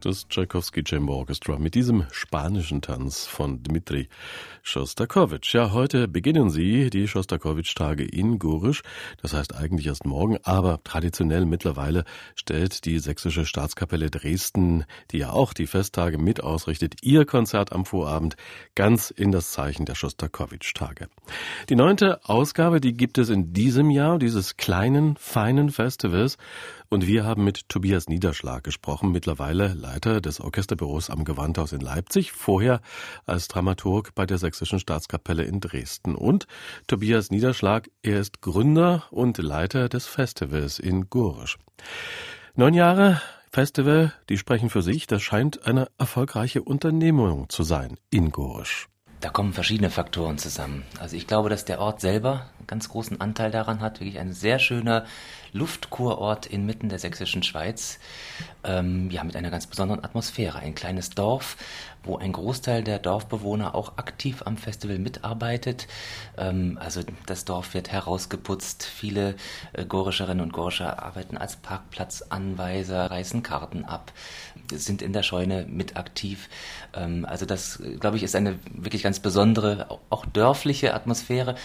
das Tchaikovsky Chamber Orchestra mit diesem spanischen Tanz von Dmitri Schostakowitsch. Ja, heute beginnen sie die Schostakowitsch-Tage in Gurisch. Das heißt eigentlich erst morgen, aber traditionell mittlerweile stellt die Sächsische Staatskapelle Dresden, die ja auch die Festtage mit ausrichtet, ihr Konzert am Vorabend ganz in das Zeichen der Schostakowitsch-Tage. Die neunte Ausgabe, die gibt es in diesem Jahr, dieses kleinen, feinen Festivals. Und wir haben mit Tobias Niederschlag gesprochen, mittlerweile Leiter des Orchesterbüros am Gewandhaus in Leipzig, vorher als Dramaturg bei der Sächsischen Staatskapelle in Dresden. Und Tobias Niederschlag, er ist Gründer und Leiter des Festivals in Gorisch. Neun Jahre Festival, die sprechen für sich, das scheint eine erfolgreiche Unternehmung zu sein in Gorisch. Da kommen verschiedene Faktoren zusammen. Also ich glaube, dass der Ort selber ganz großen Anteil daran hat. Wirklich ein sehr schöner Luftkurort inmitten der sächsischen Schweiz. Ähm, ja, mit einer ganz besonderen Atmosphäre. Ein kleines Dorf, wo ein Großteil der Dorfbewohner auch aktiv am Festival mitarbeitet. Ähm, also das Dorf wird herausgeputzt. Viele äh, Gorischerinnen und Gorischer arbeiten als Parkplatzanweiser, reißen Karten ab, sind in der Scheune mit aktiv. Ähm, also das, glaube ich, ist eine wirklich ganz besondere, auch dörfliche Atmosphäre.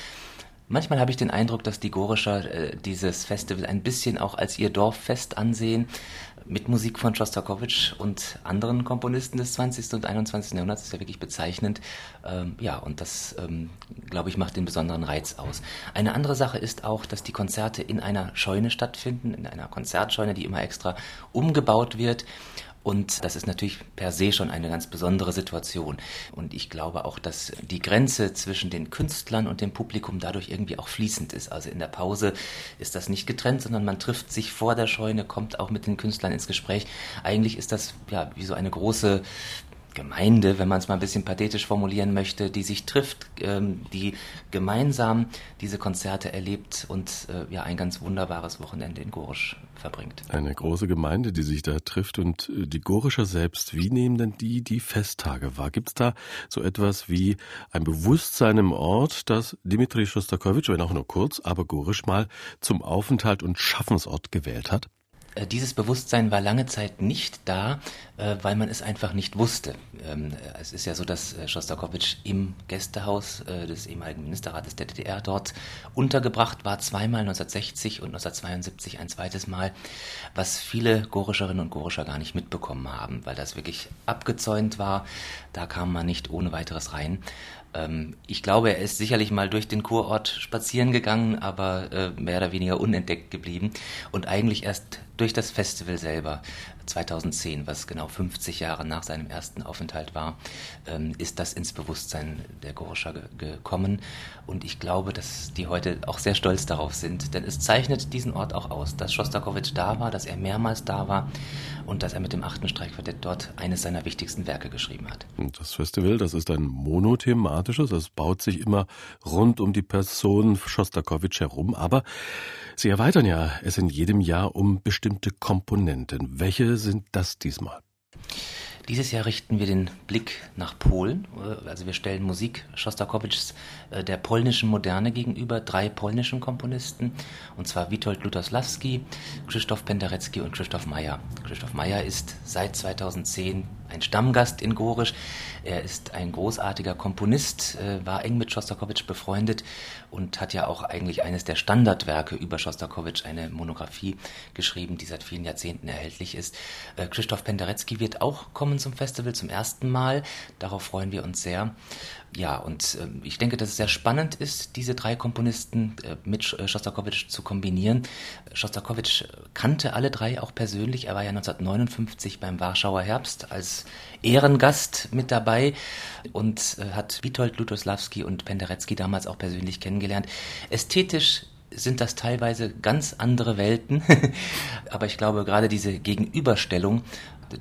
Manchmal habe ich den Eindruck, dass die Gorischer äh, dieses Festival ein bisschen auch als ihr Dorffest ansehen, mit Musik von Schostakowitsch und anderen Komponisten des 20. und 21. Jahrhunderts. Das ist ja wirklich bezeichnend. Ähm, ja, und das, ähm, glaube ich, macht den besonderen Reiz aus. Eine andere Sache ist auch, dass die Konzerte in einer Scheune stattfinden, in einer Konzertscheune, die immer extra umgebaut wird. Und das ist natürlich per se schon eine ganz besondere Situation. Und ich glaube auch, dass die Grenze zwischen den Künstlern und dem Publikum dadurch irgendwie auch fließend ist. Also in der Pause ist das nicht getrennt, sondern man trifft sich vor der Scheune, kommt auch mit den Künstlern ins Gespräch. Eigentlich ist das ja wie so eine große Gemeinde, wenn man es mal ein bisschen pathetisch formulieren möchte, die sich trifft, ähm, die gemeinsam diese Konzerte erlebt und äh, ja ein ganz wunderbares Wochenende in Gorisch verbringt. Eine große Gemeinde, die sich da trifft und äh, die Gorischer selbst, wie nehmen denn die die Festtage wahr? Gibt es da so etwas wie ein Bewusstsein im Ort, dass Dimitri Schostakowitsch, wenn auch nur kurz, aber Gorisch mal zum Aufenthalt und Schaffensort gewählt hat? Äh, dieses Bewusstsein war lange Zeit nicht da, äh, weil man es einfach nicht wusste. Ähm, es ist ja so, dass äh, Schostakowitsch im Gästehaus des ehemaligen Ministerrates der DDR dort untergebracht war, zweimal 1960 und 1972 ein zweites Mal, was viele Gorischerinnen und Gorischer gar nicht mitbekommen haben, weil das wirklich abgezäunt war. Da kam man nicht ohne weiteres rein. Ähm, ich glaube, er ist sicherlich mal durch den Kurort spazieren gegangen, aber mehr oder weniger unentdeckt geblieben und eigentlich erst durch das Festival selber 2010, was genau 50 Jahre nach seinem ersten Aufenthalt war, ähm, ist das ins Bewusstsein der Gorischer gekommen. Und ich glaube, dass die heute auch sehr stolz darauf sind, denn es zeichnet diesen Ort auch aus, dass Schostakowitsch da war, dass er mehrmals da war und dass er mit dem achten Streichquartett dort eines seiner wichtigsten Werke geschrieben hat. Das Festival, das ist ein monothematisches, es baut sich immer rund um die Person Schostakowitsch herum, aber Sie erweitern ja es in jedem Jahr um bestimmte Komponenten. Welche sind das diesmal? Dieses Jahr richten wir den Blick nach Polen. Also wir stellen Musik Schostakowitschs äh, der polnischen Moderne gegenüber, drei polnischen Komponisten, und zwar Witold Lutoslawski, Krzysztof Penderecki und Krzysztof Meyer. Krzysztof Meyer ist seit 2010 ein Stammgast in Gorisch. Er ist ein großartiger Komponist, äh, war eng mit Schostakowitsch befreundet und hat ja auch eigentlich eines der Standardwerke über Schostakowitsch, eine Monographie geschrieben, die seit vielen Jahrzehnten erhältlich ist. Äh, Krzysztof Penderecki wird auch kommen zum Festival zum ersten Mal. Darauf freuen wir uns sehr. Ja, und äh, ich denke, dass es sehr spannend ist, diese drei Komponisten äh, mit Schostakowitsch zu kombinieren. Schostakowitsch kannte alle drei auch persönlich. Er war ja 1959 beim Warschauer Herbst als Ehrengast mit dabei und äh, hat Witold Lutoslawski und Penderecki damals auch persönlich kennengelernt. Ästhetisch sind das teilweise ganz andere Welten, aber ich glaube, gerade diese Gegenüberstellung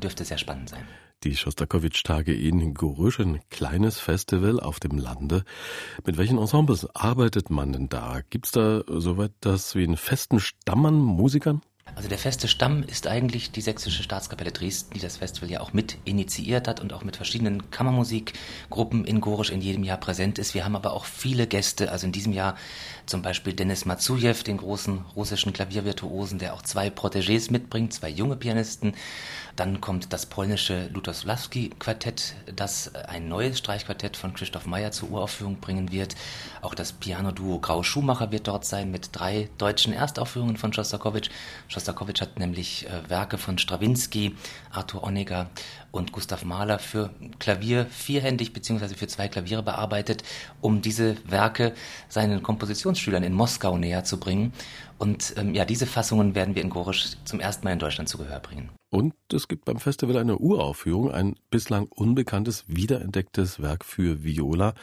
dürfte sehr spannend sein. Die Schostakowitsch-Tage in Gorusch, ein kleines Festival auf dem Lande. Mit welchen Ensembles arbeitet man denn da? Gibt's da soweit das wie einen festen Stamm an Musikern? Also der feste Stamm ist eigentlich die Sächsische Staatskapelle Dresden, die das Festival ja auch mit initiiert hat und auch mit verschiedenen Kammermusikgruppen in Gorisch in jedem Jahr präsent ist. Wir haben aber auch viele Gäste, also in diesem Jahr zum Beispiel Denis Matsujew, den großen russischen Klaviervirtuosen, der auch zwei Protégés mitbringt, zwei junge Pianisten. Dann kommt das polnische Lutosławski Quartett, das ein neues Streichquartett von Christoph Meyer zur Uraufführung bringen wird. Auch das Piano-Duo Grau Schumacher wird dort sein mit drei deutschen Erstaufführungen von Schostakowitsch. Schostakowitsch hat nämlich äh, Werke von Strawinski, Arthur Honegger und Gustav Mahler für Klavier vierhändig bzw. für zwei Klaviere bearbeitet, um diese Werke seinen Kompositionsschülern in Moskau näher zu bringen. Und ähm, ja, diese Fassungen werden wir in Gorisch zum ersten Mal in Deutschland zu Gehör bringen. Und es gibt beim Festival eine Uraufführung, ein bislang unbekanntes, wiederentdecktes Werk für Viola.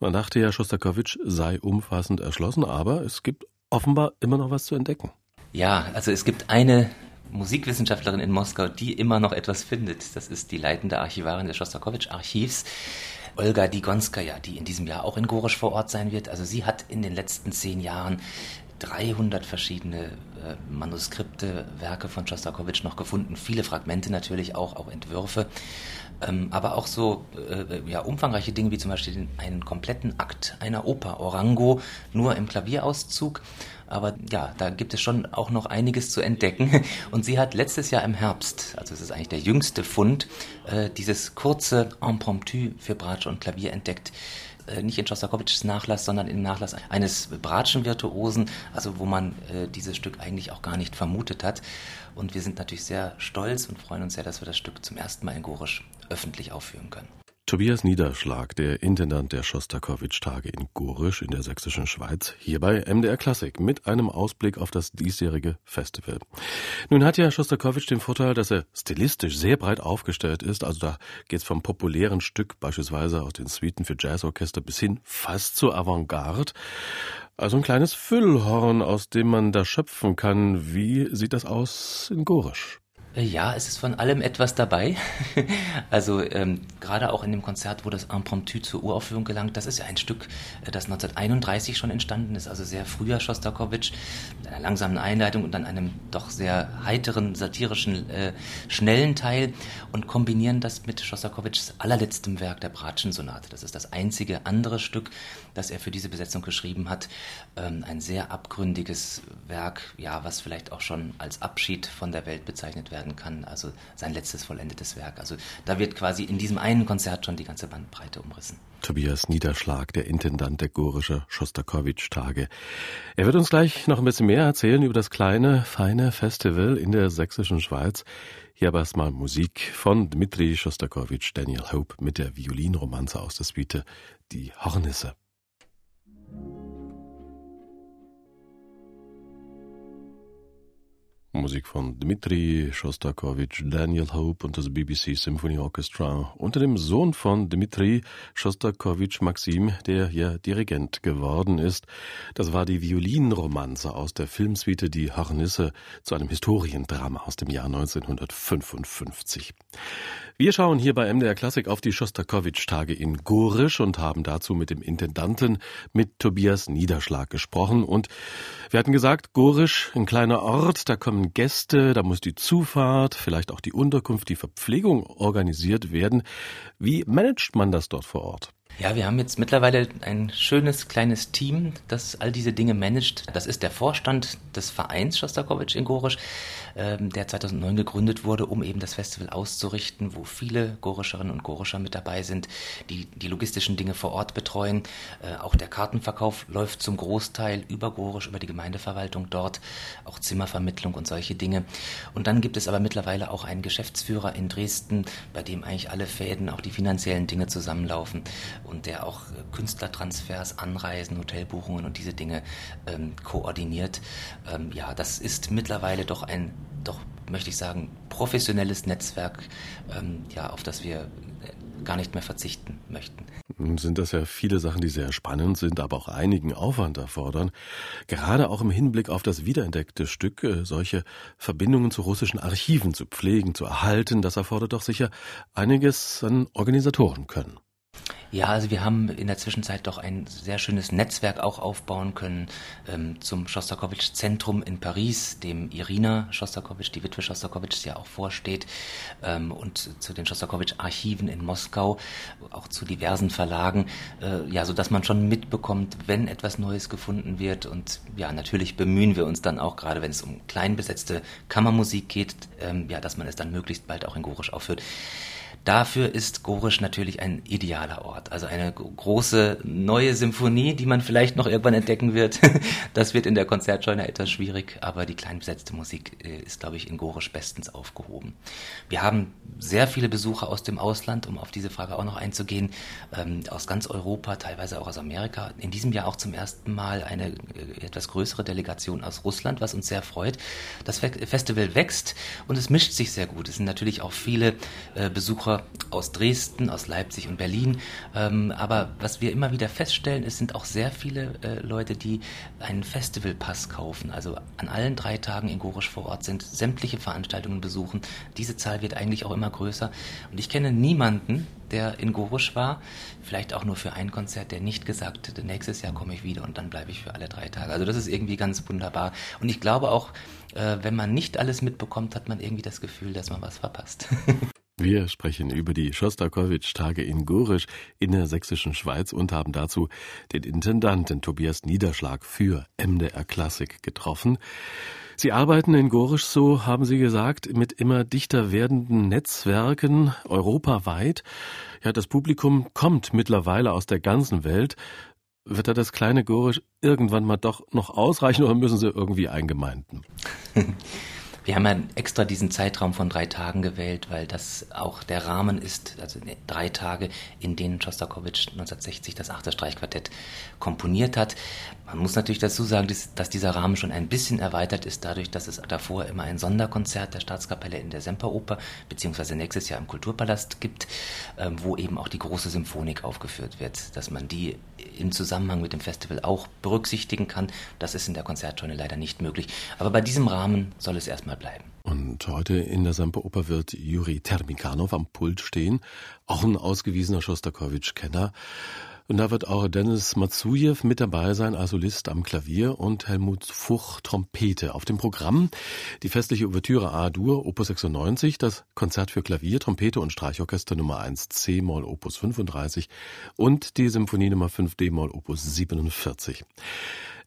Man dachte ja, Schostakowitsch sei umfassend erschlossen, aber es gibt offenbar immer noch was zu entdecken. Ja, also es gibt eine Musikwissenschaftlerin in Moskau, die immer noch etwas findet. Das ist die leitende Archivarin des Schostakowitsch-Archivs. Olga Digonskaya, die in diesem Jahr auch in Gorisch vor Ort sein wird. Also sie hat in den letzten zehn Jahren 300 verschiedene äh, Manuskripte, Werke von Schostakowitsch noch gefunden, viele Fragmente natürlich auch, auch Entwürfe, ähm, aber auch so äh, ja, umfangreiche Dinge wie zum Beispiel einen kompletten Akt einer Oper, Orango, nur im Klavierauszug. Aber ja, da gibt es schon auch noch einiges zu entdecken. Und sie hat letztes Jahr im Herbst, also es ist eigentlich der jüngste Fund, äh, dieses kurze Impromptu für Bratsch und Klavier entdeckt nicht in Schostakowitschs Nachlass, sondern im Nachlass eines Bratschen-Virtuosen, also wo man äh, dieses Stück eigentlich auch gar nicht vermutet hat. Und wir sind natürlich sehr stolz und freuen uns sehr, dass wir das Stück zum ersten Mal in Gorisch öffentlich aufführen können. Tobias Niederschlag, der Intendant der Schostakowitsch-Tage in Gorisch in der sächsischen Schweiz, hier bei MDR Klassik mit einem Ausblick auf das diesjährige Festival. Nun hat ja Schostakowitsch den Vorteil, dass er stilistisch sehr breit aufgestellt ist. Also da geht's vom populären Stück beispielsweise aus den Suiten für Jazzorchester bis hin fast zur Avantgarde. Also ein kleines Füllhorn, aus dem man da schöpfen kann. Wie sieht das aus in Gorisch? Äh, ja, es ist von allem etwas dabei. also ähm, gerade auch in dem Konzert, wo das Impromptu zur Uraufführung gelangt, das ist ja ein Stück, äh, das 1931 schon entstanden ist, also sehr früher Schostakowitsch, mit einer langsamen Einleitung und dann einem doch sehr heiteren, satirischen, äh, schnellen Teil und kombinieren das mit Schostakowitschs allerletztem Werk, der Bratschen-Sonate. Das ist das einzige andere Stück, das er für diese Besetzung geschrieben hat. Ähm, ein sehr abgründiges Werk, ja, was vielleicht auch schon als Abschied von der Welt bezeichnet werden werden kann, also sein letztes vollendetes Werk. Also da wird quasi in diesem einen Konzert schon die ganze Bandbreite umrissen. Tobias Niederschlag, der Intendant der Gorische Schostakowitsch-Tage. Er wird uns gleich noch ein bisschen mehr erzählen über das kleine, feine Festival in der sächsischen Schweiz. Hier aber erstmal Musik von Dmitri Schostakowitsch, Daniel Hope mit der Violinromanze aus der Suite Die Hornisse. Musik von Dmitri Schostakowitsch, Daniel Hope und das BBC Symphony Orchestra unter dem Sohn von Dmitri Schostakowitsch, Maxim, der ja Dirigent geworden ist. Das war die Violinromanze aus der Filmsuite Die Hornisse zu einem Historiendrama aus dem Jahr 1955. Wir schauen hier bei MDR Klassik auf die Schostakowitsch-Tage in Gorisch und haben dazu mit dem Intendanten, mit Tobias Niederschlag gesprochen. Und wir hatten gesagt, Gorisch, ein kleiner Ort, da kommen Gäste, da muss die Zufahrt, vielleicht auch die Unterkunft, die Verpflegung organisiert werden. Wie managt man das dort vor Ort? Ja, wir haben jetzt mittlerweile ein schönes kleines Team, das all diese Dinge managt. Das ist der Vorstand des Vereins Schostakowitsch in Gorisch, ähm, der 2009 gegründet wurde, um eben das Festival auszurichten, wo viele Gorischerinnen und Gorischer mit dabei sind, die die logistischen Dinge vor Ort betreuen. Äh, auch der Kartenverkauf läuft zum Großteil über Gorisch, über die Gemeindeverwaltung dort, auch Zimmervermittlung und solche Dinge. Und dann gibt es aber mittlerweile auch einen Geschäftsführer in Dresden, bei dem eigentlich alle Fäden, auch die finanziellen Dinge zusammenlaufen und der auch äh, Künstlertransfers, Anreisen, Hotelbuchungen und diese Dinge ähm, koordiniert. Ähm, ja, das ist mittlerweile doch ein, doch möchte ich sagen, professionelles Netzwerk, ähm, ja, auf das wir äh, gar nicht mehr verzichten möchten. Nun sind das ja viele Sachen, die sehr spannend sind, aber auch einigen Aufwand erfordern. Gerade auch im Hinblick auf das wiederentdeckte Stück, äh, solche Verbindungen zu russischen Archiven zu pflegen, zu erhalten, das erfordert doch sicher einiges an Organisatoren können. Ja, also wir haben in der Zwischenzeit doch ein sehr schönes Netzwerk auch aufbauen können ähm, zum Schostakowitsch-Zentrum in Paris, dem Irina Schostakowitsch, die Witwe Schostakowitsch, ja auch vorsteht, ähm, und zu den Schostakowitsch-Archiven in Moskau, auch zu diversen Verlagen, äh, ja, so dass man schon mitbekommt, wenn etwas Neues gefunden wird. Und ja, natürlich bemühen wir uns dann auch, gerade wenn es um klein besetzte Kammermusik geht, ähm, ja, dass man es dann möglichst bald auch in Gorisch aufführt. Dafür ist Gorisch natürlich ein idealer Ort. Also eine große neue Symphonie, die man vielleicht noch irgendwann entdecken wird. Das wird in der Konzertscheune etwas schwierig, aber die klein besetzte Musik äh, ist, glaube ich, in Gorisch bestens aufgehoben. Wir haben sehr viele Besucher aus dem Ausland, um auf diese Frage auch noch einzugehen, ähm, aus ganz Europa, teilweise auch aus Amerika. In diesem Jahr auch zum ersten Mal eine äh, etwas größere Delegation aus Russland, was uns sehr freut. Das Festival wächst und es mischt sich sehr gut. Es sind natürlich auch viele äh, Besucher Besucher aus Dresden, aus Leipzig und Berlin. Ähm, aber was wir immer wieder feststellen, es sind auch sehr viele äh, Leute, die einen Festivalpass kaufen. Also an allen drei Tagen in Gorisch vor Ort sind, sämtliche Veranstaltungen besuchen. Diese Zahl wird eigentlich auch immer größer. Und ich kenne niemanden, der in Gorisch war, vielleicht auch nur für ein Konzert, der nicht gesagt hätte, nächstes Jahr komme ich wieder und dann bleibe ich für alle drei Tage. Also das ist irgendwie ganz wunderbar. Und ich glaube auch, äh, wenn man nicht alles mitbekommt, hat man irgendwie das Gefühl, dass man was verpasst. Wir sprechen über die Schostakowitsch-Tage in Gorisch in der sächsischen Schweiz und haben dazu den Intendanten Tobias Niederschlag für MDR Klassik getroffen. Sie arbeiten in Gorisch, so haben Sie gesagt, mit immer dichter werdenden Netzwerken europaweit. Ja, das Publikum kommt mittlerweile aus der ganzen Welt. Wird da das kleine Gorisch irgendwann mal doch noch ausreichen oder müssen Sie irgendwie eingemeinden? Wir haben ja extra diesen Zeitraum von drei Tagen gewählt, weil das auch der Rahmen ist, also drei Tage, in denen Schostakowitsch 1960 das achte Streichquartett komponiert hat. Man muss natürlich dazu sagen, dass dieser Rahmen schon ein bisschen erweitert ist, dadurch, dass es davor immer ein Sonderkonzert der Staatskapelle in der Semperoper beziehungsweise nächstes Jahr im Kulturpalast gibt, ähm, wo eben auch die große Symphonik aufgeführt wird, dass man die im Zusammenhang mit dem Festival auch berücksichtigen kann. Das ist in der Konzertscheune leider nicht möglich. Aber bei diesem Rahmen soll es erstmal bleiben. Und heute in der Semperoper wird Juri Termikanov am Pult stehen, auch ein ausgewiesener Schostakowitsch-Kenner. Und da wird auch Dennis Matsujew mit dabei sein als Solist am Klavier und Helmut Fuch Trompete. Auf dem Programm die festliche Ouvertüre A-Dur Opus 96, das Konzert für Klavier, Trompete und Streichorchester Nummer 1 C-Moll Opus 35 und die Symphonie Nummer 5 D-Moll Opus 47.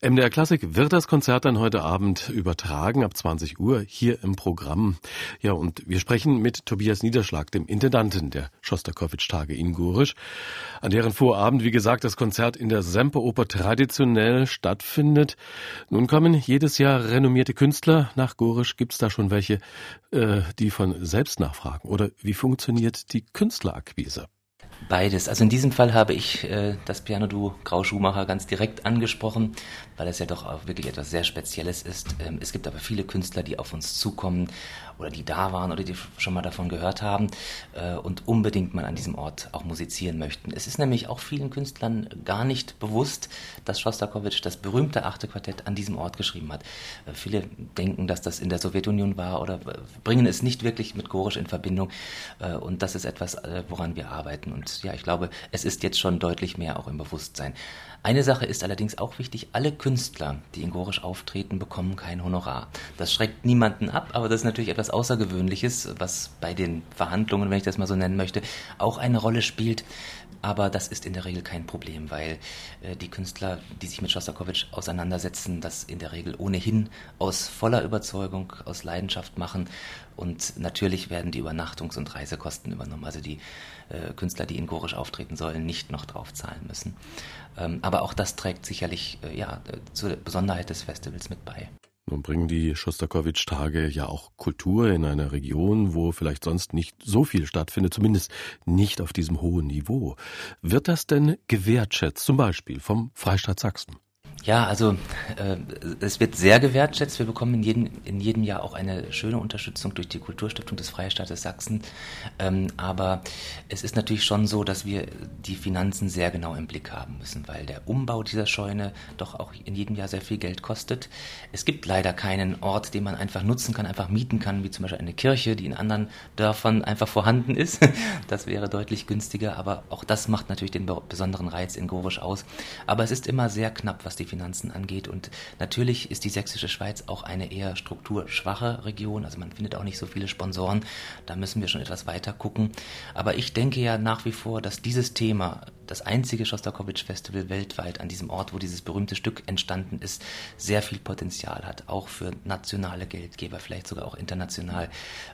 MDR Klassik wird das Konzert dann heute Abend übertragen ab 20 Uhr hier im Programm. Ja, und wir sprechen mit Tobias Niederschlag, dem Intendanten der Schostakowitsch-Tage in Gurisch, an deren Vorabend, wie gesagt, das Konzert in der Semperoper traditionell stattfindet. Nun kommen jedes Jahr renommierte Künstler nach Gurisch. Gibt es da schon welche, äh, die von selbst nachfragen? Oder wie funktioniert die Künstlerakquise? Beides. Also in diesem Fall habe ich äh, das Piano-Duo Grau Schumacher ganz direkt angesprochen, weil es ja doch auch wirklich etwas sehr Spezielles ist. Ähm, es gibt aber viele Künstler, die auf uns zukommen oder die da waren oder die schon mal davon gehört haben äh, und unbedingt mal an diesem Ort auch musizieren möchten. Es ist nämlich auch vielen Künstlern gar nicht bewusst, dass Schostakowitsch das berühmte achte Quartett an diesem Ort geschrieben hat. Äh, viele denken, dass das in der Sowjetunion war oder äh, bringen es nicht wirklich mit Gorisch in Verbindung äh, und das ist etwas, äh, woran wir arbeiten und ja, ich glaube, es ist jetzt schon deutlich mehr auch im Bewusstsein. Eine Sache ist allerdings auch wichtig, alle Künstler, die in Gorisch auftreten, bekommen kein Honorar. Das schreckt niemanden ab, aber das ist natürlich etwas Außergewöhnliches, was bei den Verhandlungen, wenn ich das mal so nennen möchte, auch eine Rolle spielt. Aber das ist in der Regel kein Problem, weil äh, die Künstler, die sich mit Schostakowitsch auseinandersetzen, das in der Regel ohnehin aus voller Überzeugung, aus Leidenschaft machen. Und natürlich werden die Übernachtungs- und Reisekosten übernommen. Also die äh, Künstler, die in Gorisch auftreten sollen, nicht noch drauf zahlen müssen. Ähm, aber auch das trägt sicherlich äh, ja, zur Besonderheit des Festivals mit bei. Nun bringen die Schostakowitsch-Tage ja auch Kultur in einer Region, wo vielleicht sonst nicht so viel stattfindet, zumindest nicht auf diesem hohen Niveau. Wird das denn gewertschätzt, zum Beispiel vom Freistaat Sachsen? Ja, also äh, es wird sehr gewertschätzt. Wir bekommen in jedem, in jedem Jahr auch eine schöne Unterstützung durch die Kulturstiftung des Freistaates Sachsen. Ähm, aber es ist natürlich schon so, dass wir die Finanzen sehr genau im Blick haben müssen, weil der Umbau dieser Scheune doch auch in jedem Jahr sehr viel Geld kostet. Es gibt leider keinen Ort, den man einfach nutzen kann, einfach mieten kann, wie zum Beispiel eine Kirche, die in anderen Dörfern einfach vorhanden ist. Das wäre deutlich günstiger, aber auch das macht natürlich den besonderen Reiz in Gorisch aus. Aber es ist immer sehr knapp, was die Finanzen angeht. Und natürlich ist die sächsische Schweiz auch eine eher strukturschwache Region. Also man findet auch nicht so viele Sponsoren. Da müssen wir schon etwas weiter gucken. Aber ich denke ja nach wie vor, dass dieses Thema, das einzige Schostakowitsch-Festival weltweit an diesem Ort, wo dieses berühmte Stück entstanden ist, sehr viel Potenzial hat, auch für nationale Geldgeber, vielleicht sogar auch international.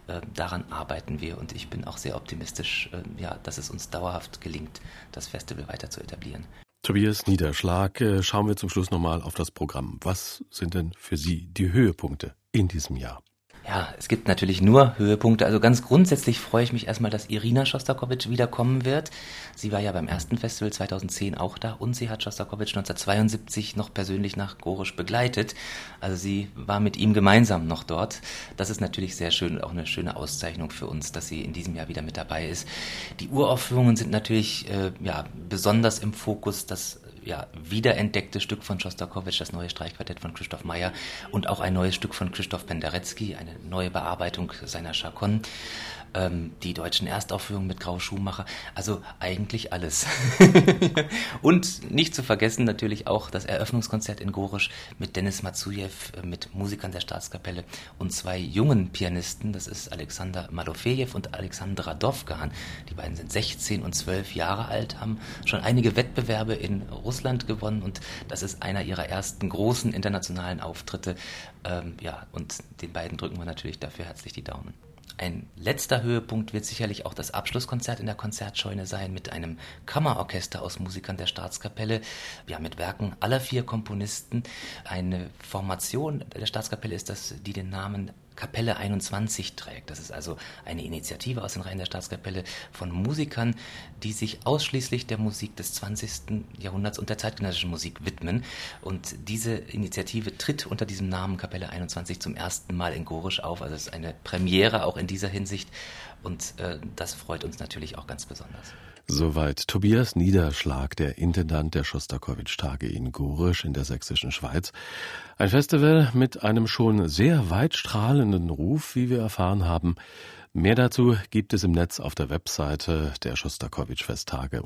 Äh, daran arbeiten wir und ich bin auch sehr optimistisch, äh, ja, dass es uns dauerhaft gelingt, das Festival weiter zu etablieren. Tobias Niederschlag, äh, schauen wir zum Schluss nochmal auf das Programm. Was sind denn für Sie die Höhepunkte in diesem Jahr? Ja, es gibt natürlich nur Höhepunkte. Also ganz grundsätzlich freue ich mich erstmal, dass Irina Schostakowitsch wiederkommen wird. Sie war ja beim ersten Festival 2010 auch da und sie hat Schostakowitsch 1972 noch persönlich nach Gorisch begleitet. Also sie war mit ihm gemeinsam noch dort. Das ist natürlich sehr schön und auch eine schöne Auszeichnung für uns, dass sie in diesem Jahr wieder mit dabei ist. Die Uraufführungen sind natürlich äh, ja, besonders im Fokus. Das ja, wiederentdeckte Stück von Schostakowitsch, das neue Streichquartett von Christoph Meyer und auch ein neues Stück von Christoph Penderecki, eine neue Bearbeitung seiner Chaconne ähm, die deutschen Erstaufführungen mit Grau Schumacher, also eigentlich alles. und nicht zu vergessen natürlich auch das Eröffnungskonzert in Gorisch mit Denis Matsujew, äh, mit Musikern der Staatskapelle und zwei jungen Pianisten, das ist Alexander Malofejew und Alexandra Dovgan. Die beiden sind 16 und 12 Jahre alt, haben schon einige Wettbewerbe in Russland gewonnen und das ist einer ihrer ersten großen internationalen Auftritte. Ähm, ja, und den beiden drücken wir natürlich dafür herzlich die Daumen. Ein letzter Höhepunkt wird sicherlich auch das Abschlusskonzert in der Konzertscheune sein mit einem Kammerorchester aus Musikern der Staatskapelle, ja, mit Werken aller vier Komponisten. Eine Formation der Staatskapelle ist das, die den Namen Kapelle 21 trägt. Das ist also eine Initiative aus den Reihen der Staatskapelle von Musikern, die sich ausschließlich der Musik des 20. Jahrhunderts und der zeitgenössischen Musik widmen. Und diese Initiative tritt unter diesem Namen Kapelle 21 zum ersten Mal in Gorisch auf. Also es ist eine Premiere auch in dieser Hinsicht. Und äh, das freut uns natürlich auch ganz besonders. Soweit Tobias Niederschlag, der Intendant der Schostakowitsch-Tage in Gorisch in der sächsischen Schweiz. Ein Festival mit einem schon sehr weit strahlenden Ruf, wie wir erfahren haben. Mehr dazu gibt es im Netz auf der Webseite der Schostakowitsch-Festtage